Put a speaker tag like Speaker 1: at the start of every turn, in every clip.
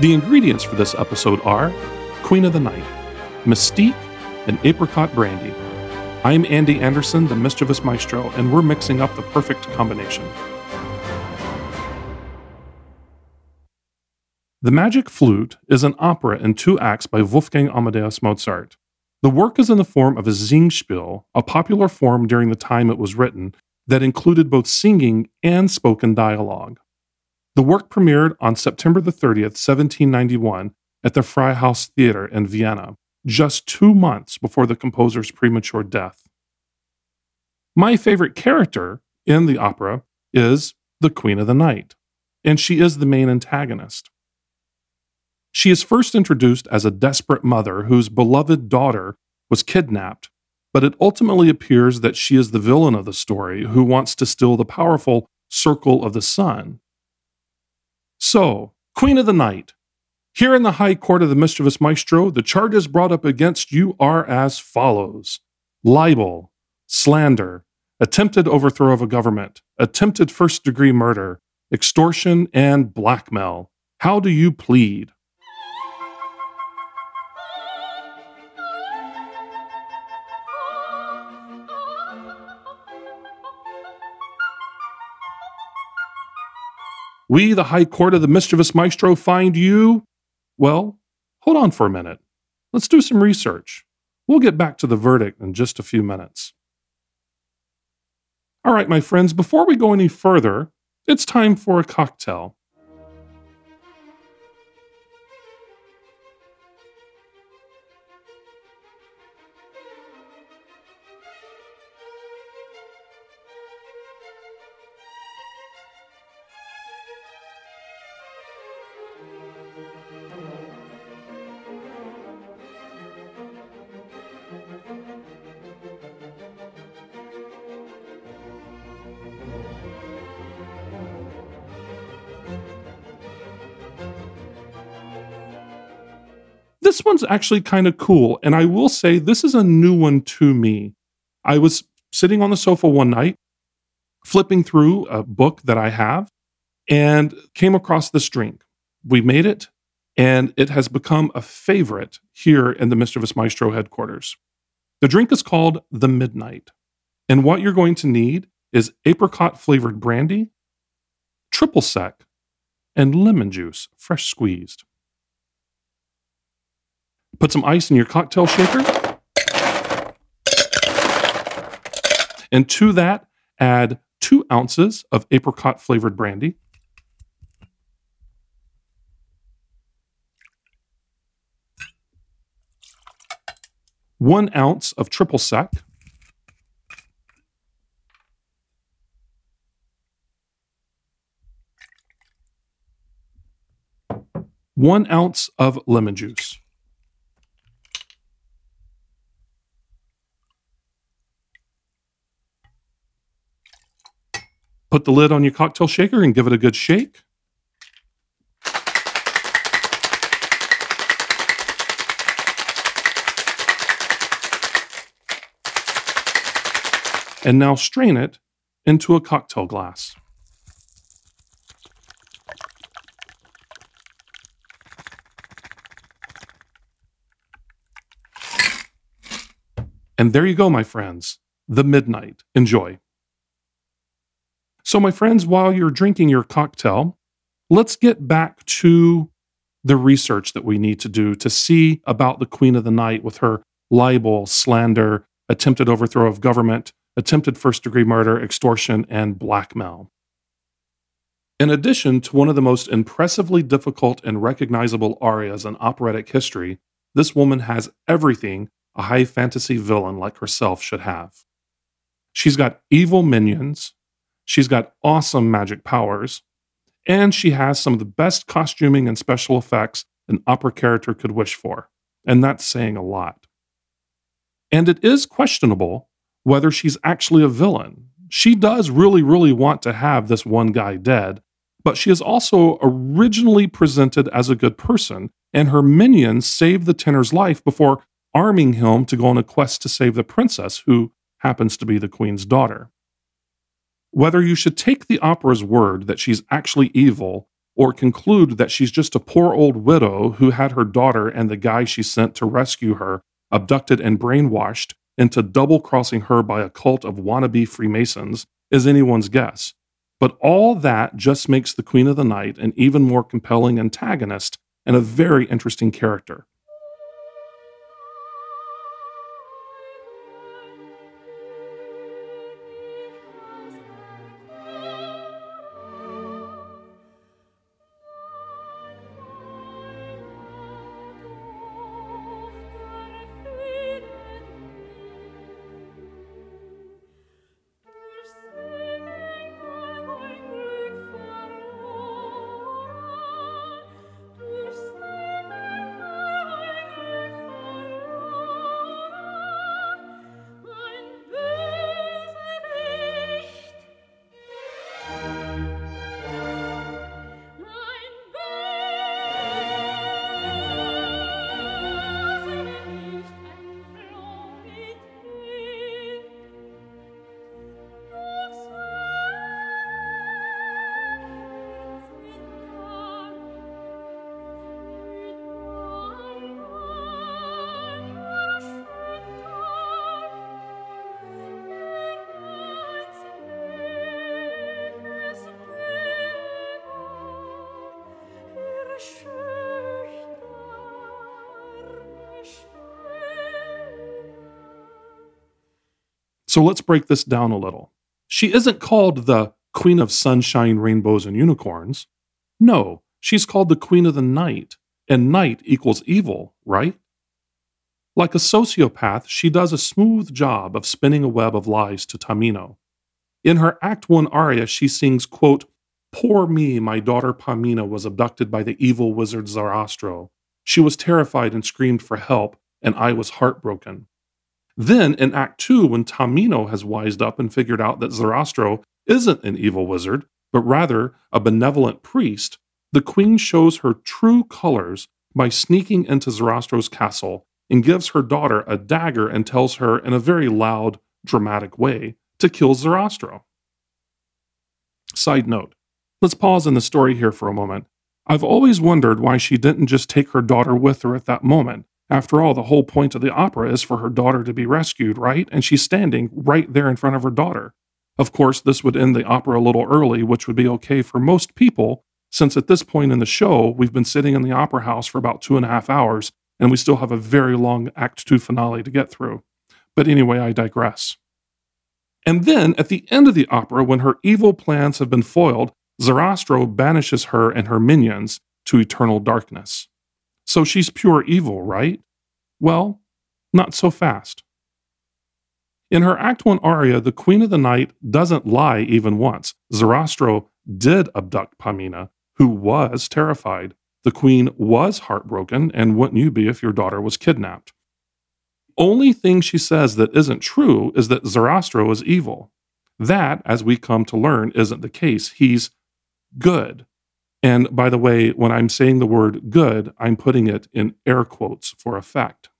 Speaker 1: The ingredients for this episode are Queen of the Night, Mystique, and Apricot Brandy. I'm Andy Anderson, the mischievous maestro, and we're mixing up the perfect combination. The Magic Flute is an opera in two acts by Wolfgang Amadeus Mozart. The work is in the form of a Singspiel, a popular form during the time it was written that included both singing and spoken dialogue. The work premiered on September the 30th, 1791, at the Freihaus Theater in Vienna, just two months before the composer's premature death. My favorite character in the opera is the Queen of the Night, and she is the main antagonist. She is first introduced as a desperate mother whose beloved daughter was kidnapped, but it ultimately appears that she is the villain of the story who wants to steal the powerful Circle of the Sun. So, Queen of the Night, here in the High Court of the Mischievous Maestro, the charges brought up against you are as follows libel, slander, attempted overthrow of a government, attempted first degree murder, extortion, and blackmail. How do you plead? We, the High Court of the Mischievous Maestro, find you. Well, hold on for a minute. Let's do some research. We'll get back to the verdict in just a few minutes. All right, my friends, before we go any further, it's time for a cocktail. This one's actually kind of cool. And I will say, this is a new one to me. I was sitting on the sofa one night, flipping through a book that I have, and came across this drink. We made it, and it has become a favorite here in the Mischievous Maestro headquarters. The drink is called the Midnight. And what you're going to need is apricot flavored brandy, triple sec, and lemon juice, fresh squeezed. Put some ice in your cocktail shaker. And to that, add two ounces of apricot flavored brandy. One ounce of triple sec. One ounce of lemon juice. Put the lid on your cocktail shaker and give it a good shake. And now strain it into a cocktail glass. And there you go, my friends. The midnight. Enjoy. So, my friends, while you're drinking your cocktail, let's get back to the research that we need to do to see about the Queen of the Night with her libel, slander, attempted overthrow of government, attempted first degree murder, extortion, and blackmail. In addition to one of the most impressively difficult and recognizable arias in operatic history, this woman has everything a high fantasy villain like herself should have. She's got evil minions, She's got awesome magic powers, and she has some of the best costuming and special effects an opera character could wish for. And that's saying a lot. And it is questionable whether she's actually a villain. She does really, really want to have this one guy dead, but she is also originally presented as a good person, and her minions save the tenor's life before arming him to go on a quest to save the princess, who happens to be the queen's daughter. Whether you should take the opera's word that she's actually evil or conclude that she's just a poor old widow who had her daughter and the guy she sent to rescue her abducted and brainwashed into double crossing her by a cult of wannabe Freemasons is anyone's guess. But all that just makes the Queen of the Night an even more compelling antagonist and a very interesting character. So let's break this down a little. She isn't called the Queen of Sunshine, Rainbows, and Unicorns. No, she's called the Queen of the Night, and night equals evil, right? Like a sociopath, she does a smooth job of spinning a web of lies to Tamino. In her Act 1 aria, she sings, quote, Poor me, my daughter Pamina was abducted by the evil wizard Sarastro. She was terrified and screamed for help, and I was heartbroken. Then in Act 2, when Tamino has wised up and figured out that Sarastro isn't an evil wizard, but rather a benevolent priest, the queen shows her true colors by sneaking into Sarastro's castle and gives her daughter a dagger and tells her in a very loud, dramatic way to kill Sarastro. Side note let's pause in the story here for a moment. I've always wondered why she didn't just take her daughter with her at that moment. After all, the whole point of the opera is for her daughter to be rescued, right? And she's standing right there in front of her daughter. Of course, this would end the opera a little early, which would be okay for most people, since at this point in the show, we've been sitting in the opera house for about two and a half hours, and we still have a very long Act Two finale to get through. But anyway, I digress. And then, at the end of the opera, when her evil plans have been foiled, Sarastro banishes her and her minions to eternal darkness. So she's pure evil, right? Well, not so fast. In her Act 1 aria, the Queen of the Night doesn't lie even once. Sarastro did abduct Pamina, who was terrified. The queen was heartbroken, and wouldn't you be if your daughter was kidnapped? Only thing she says that isn't true is that Sarastro is evil. That, as we come to learn, isn't the case. He's good. And by the way, when I'm saying the word good, I'm putting it in air quotes for effect.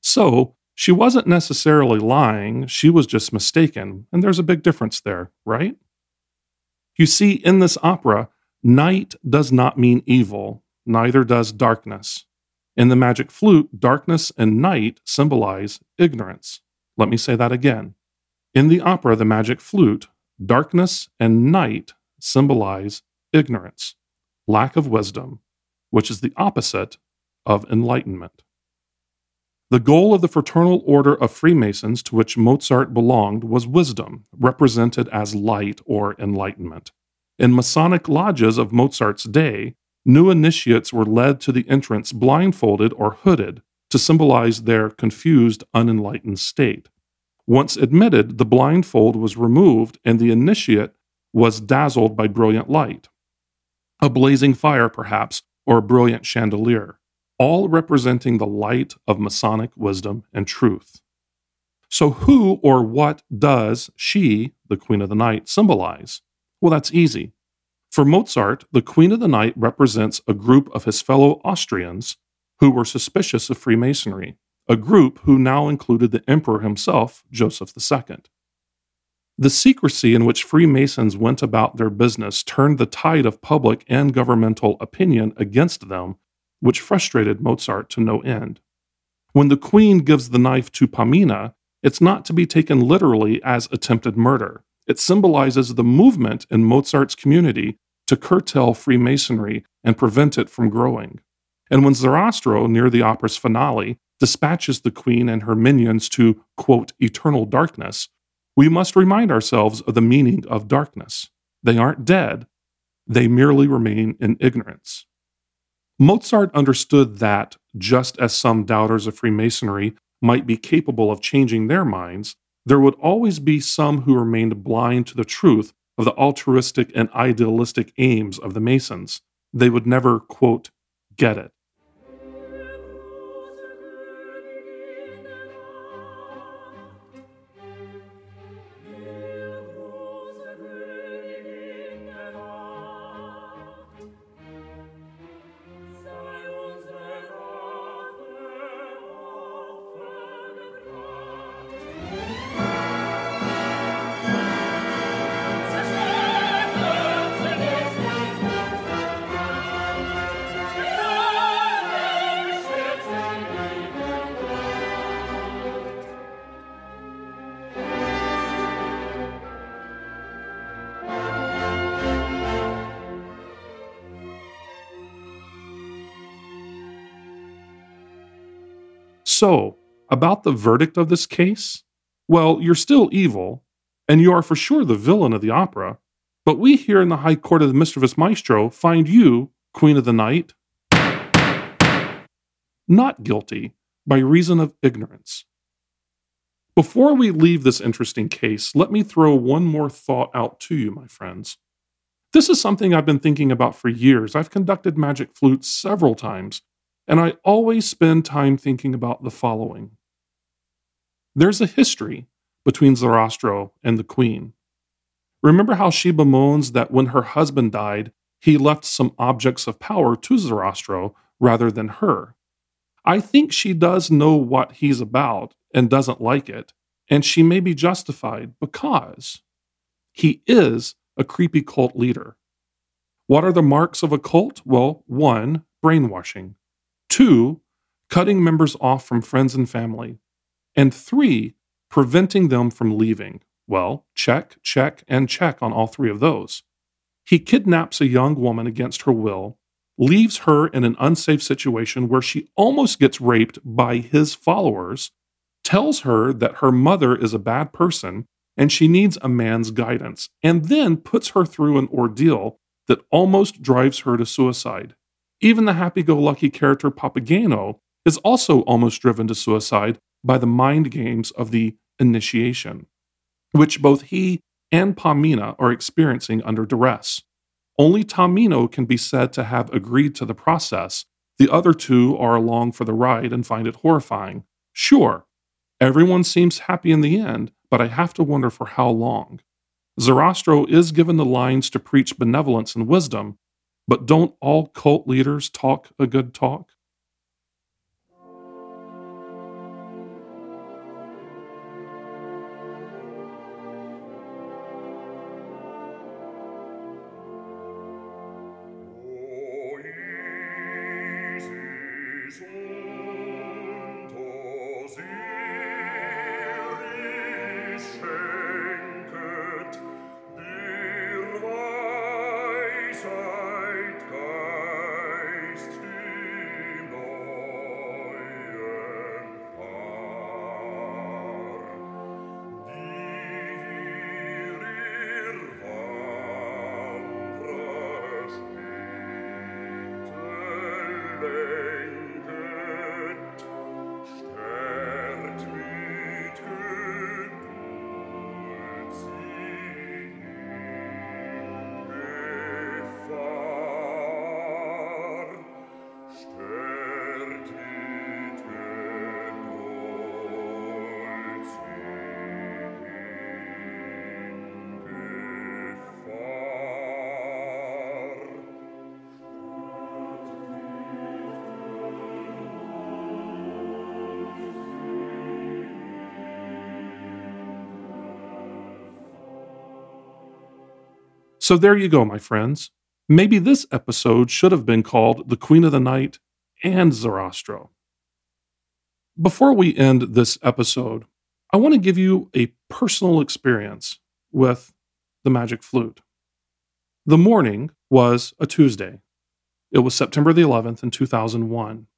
Speaker 1: So she wasn't necessarily lying, she was just mistaken. And there's a big difference there, right? You see, in this opera, night does not mean evil, neither does darkness. In the magic flute, darkness and night symbolize ignorance. Let me say that again. In the opera, The Magic Flute, darkness and night symbolize ignorance, lack of wisdom, which is the opposite of enlightenment. The goal of the Fraternal Order of Freemasons to which Mozart belonged was wisdom, represented as light or enlightenment. In Masonic lodges of Mozart's day, new initiates were led to the entrance blindfolded or hooded to symbolize their confused, unenlightened state. Once admitted, the blindfold was removed and the initiate was dazzled by brilliant light a blazing fire, perhaps, or a brilliant chandelier, all representing the light of Masonic wisdom and truth. So, who or what does she, the Queen of the Night, symbolize? Well, that's easy. For Mozart, the Queen of the Night represents a group of his fellow Austrians who were suspicious of Freemasonry, a group who now included the Emperor himself, Joseph II. The secrecy in which Freemasons went about their business turned the tide of public and governmental opinion against them, which frustrated Mozart to no end. When the queen gives the knife to Pamina, it's not to be taken literally as attempted murder. It symbolizes the movement in Mozart's community to curtail Freemasonry and prevent it from growing. And when Sarastro, near the opera's finale, dispatches the queen and her minions to, quote, eternal darkness, we must remind ourselves of the meaning of darkness. They aren't dead, they merely remain in ignorance. Mozart understood that, just as some doubters of Freemasonry might be capable of changing their minds, there would always be some who remained blind to the truth of the altruistic and idealistic aims of the Masons. They would never, quote, get it. So, about the verdict of this case? Well, you're still evil, and you are for sure the villain of the opera, but we here in the High Court of the Mischievous Maestro find you, Queen of the Night, not guilty by reason of ignorance. Before we leave this interesting case, let me throw one more thought out to you, my friends. This is something I've been thinking about for years. I've conducted magic flutes several times, and I always spend time thinking about the following there's a history between Sarastro and the queen. Remember how she bemoans that when her husband died, he left some objects of power to Zarastro rather than her. I think she does know what he's about and doesn't like it, and she may be justified because he is a creepy cult leader. What are the marks of a cult? Well, one, brainwashing. Two, cutting members off from friends and family. And three, preventing them from leaving. Well, check, check, and check on all three of those. He kidnaps a young woman against her will, leaves her in an unsafe situation where she almost gets raped by his followers, tells her that her mother is a bad person and she needs a man's guidance, and then puts her through an ordeal that almost drives her to suicide. Even the happy go lucky character Papageno is also almost driven to suicide by the mind games of the initiation, which both he and Pamina are experiencing under duress. Only Tamino can be said to have agreed to the process. The other two are along for the ride and find it horrifying. Sure, everyone seems happy in the end, but I have to wonder for how long. Sarastro is given the lines to preach benevolence and wisdom, but don't all cult leaders talk a good talk? So there you go, my friends. Maybe this episode should have been called The Queen of the Night and Sarastro. Before we end this episode, I want to give you a personal experience with the magic flute. The morning was a Tuesday. It was September the 11th in 2001,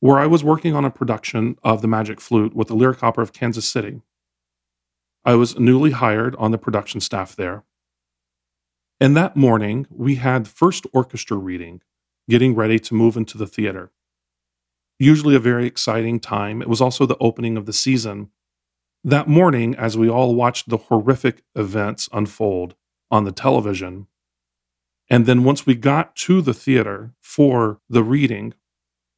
Speaker 1: where I was working on a production of the magic flute with the Lyric Opera of Kansas City. I was newly hired on the production staff there. And that morning, we had first orchestra reading, getting ready to move into the theater. Usually a very exciting time. It was also the opening of the season. That morning, as we all watched the horrific events unfold on the television, and then once we got to the theater for the reading,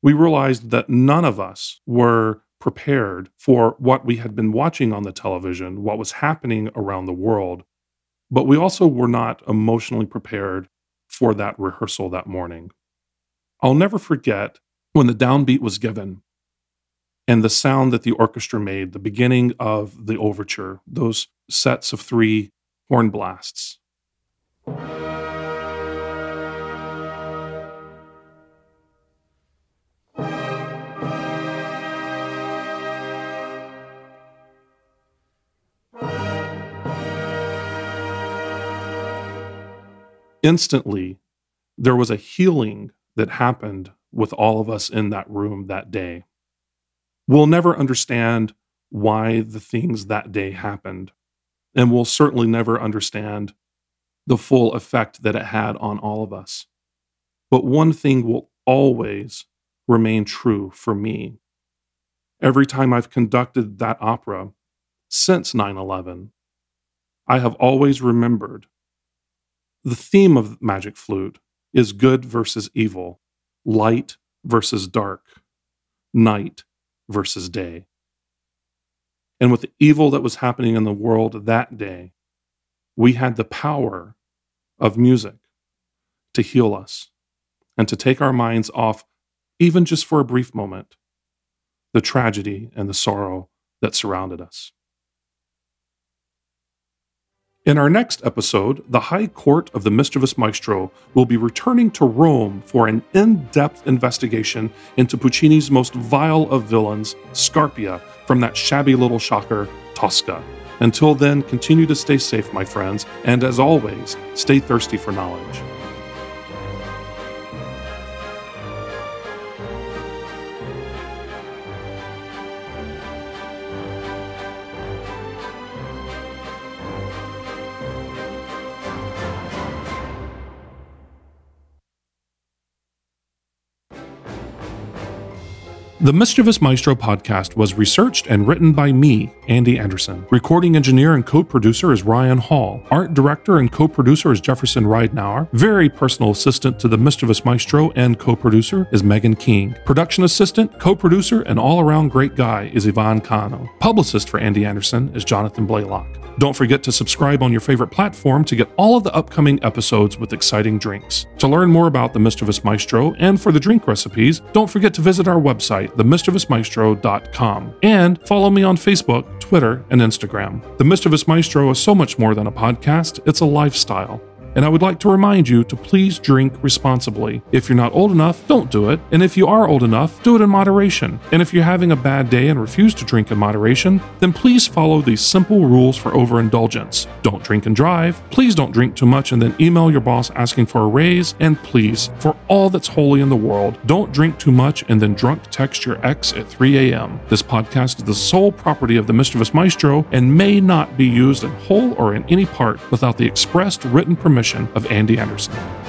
Speaker 1: we realized that none of us were prepared for what we had been watching on the television, what was happening around the world. But we also were not emotionally prepared for that rehearsal that morning. I'll never forget when the downbeat was given and the sound that the orchestra made, the beginning of the overture, those sets of three horn blasts. Instantly there was a healing that happened with all of us in that room that day. We'll never understand why the things that day happened, and we'll certainly never understand the full effect that it had on all of us. But one thing will always remain true for me. Every time I've conducted that opera since 9 11, I have always remembered the theme of Magic Flute is good versus evil, light versus dark, night versus day. And with the evil that was happening in the world that day, we had the power of music to heal us and to take our minds off, even just for a brief moment, the tragedy and the sorrow that surrounded us. In our next episode, the High Court of the Mischievous Maestro will be returning to Rome for an in depth investigation into Puccini's most vile of villains, Scarpia, from that shabby little shocker, Tosca. Until then, continue to stay safe, my friends, and as always, stay thirsty for knowledge. The Mischievous Maestro podcast was researched and written by me, Andy Anderson. Recording engineer and co producer is Ryan Hall. Art director and co producer is Jefferson Ridenauer. Very personal assistant to The Mischievous Maestro and co producer is Megan King. Production assistant, co producer, and all around great guy is Ivan Kano. Publicist for Andy Anderson is Jonathan Blaylock. Don't forget to subscribe on your favorite platform to get all of the upcoming episodes with exciting drinks. To learn more about the Mischievous Maestro and for the drink recipes, don't forget to visit our website, themischievousmaestro.com, and follow me on Facebook, Twitter, and Instagram. The Mischievous Maestro is so much more than a podcast, it's a lifestyle. And I would like to remind you to please drink responsibly. If you're not old enough, don't do it. And if you are old enough, do it in moderation. And if you're having a bad day and refuse to drink in moderation, then please follow these simple rules for overindulgence. Don't drink and drive. Please don't drink too much and then email your boss asking for a raise. And please, for all that's holy in the world, don't drink too much and then drunk text your ex at 3 a.m. This podcast is the sole property of the mischievous maestro and may not be used in whole or in any part without the expressed written permission of Andy Anderson.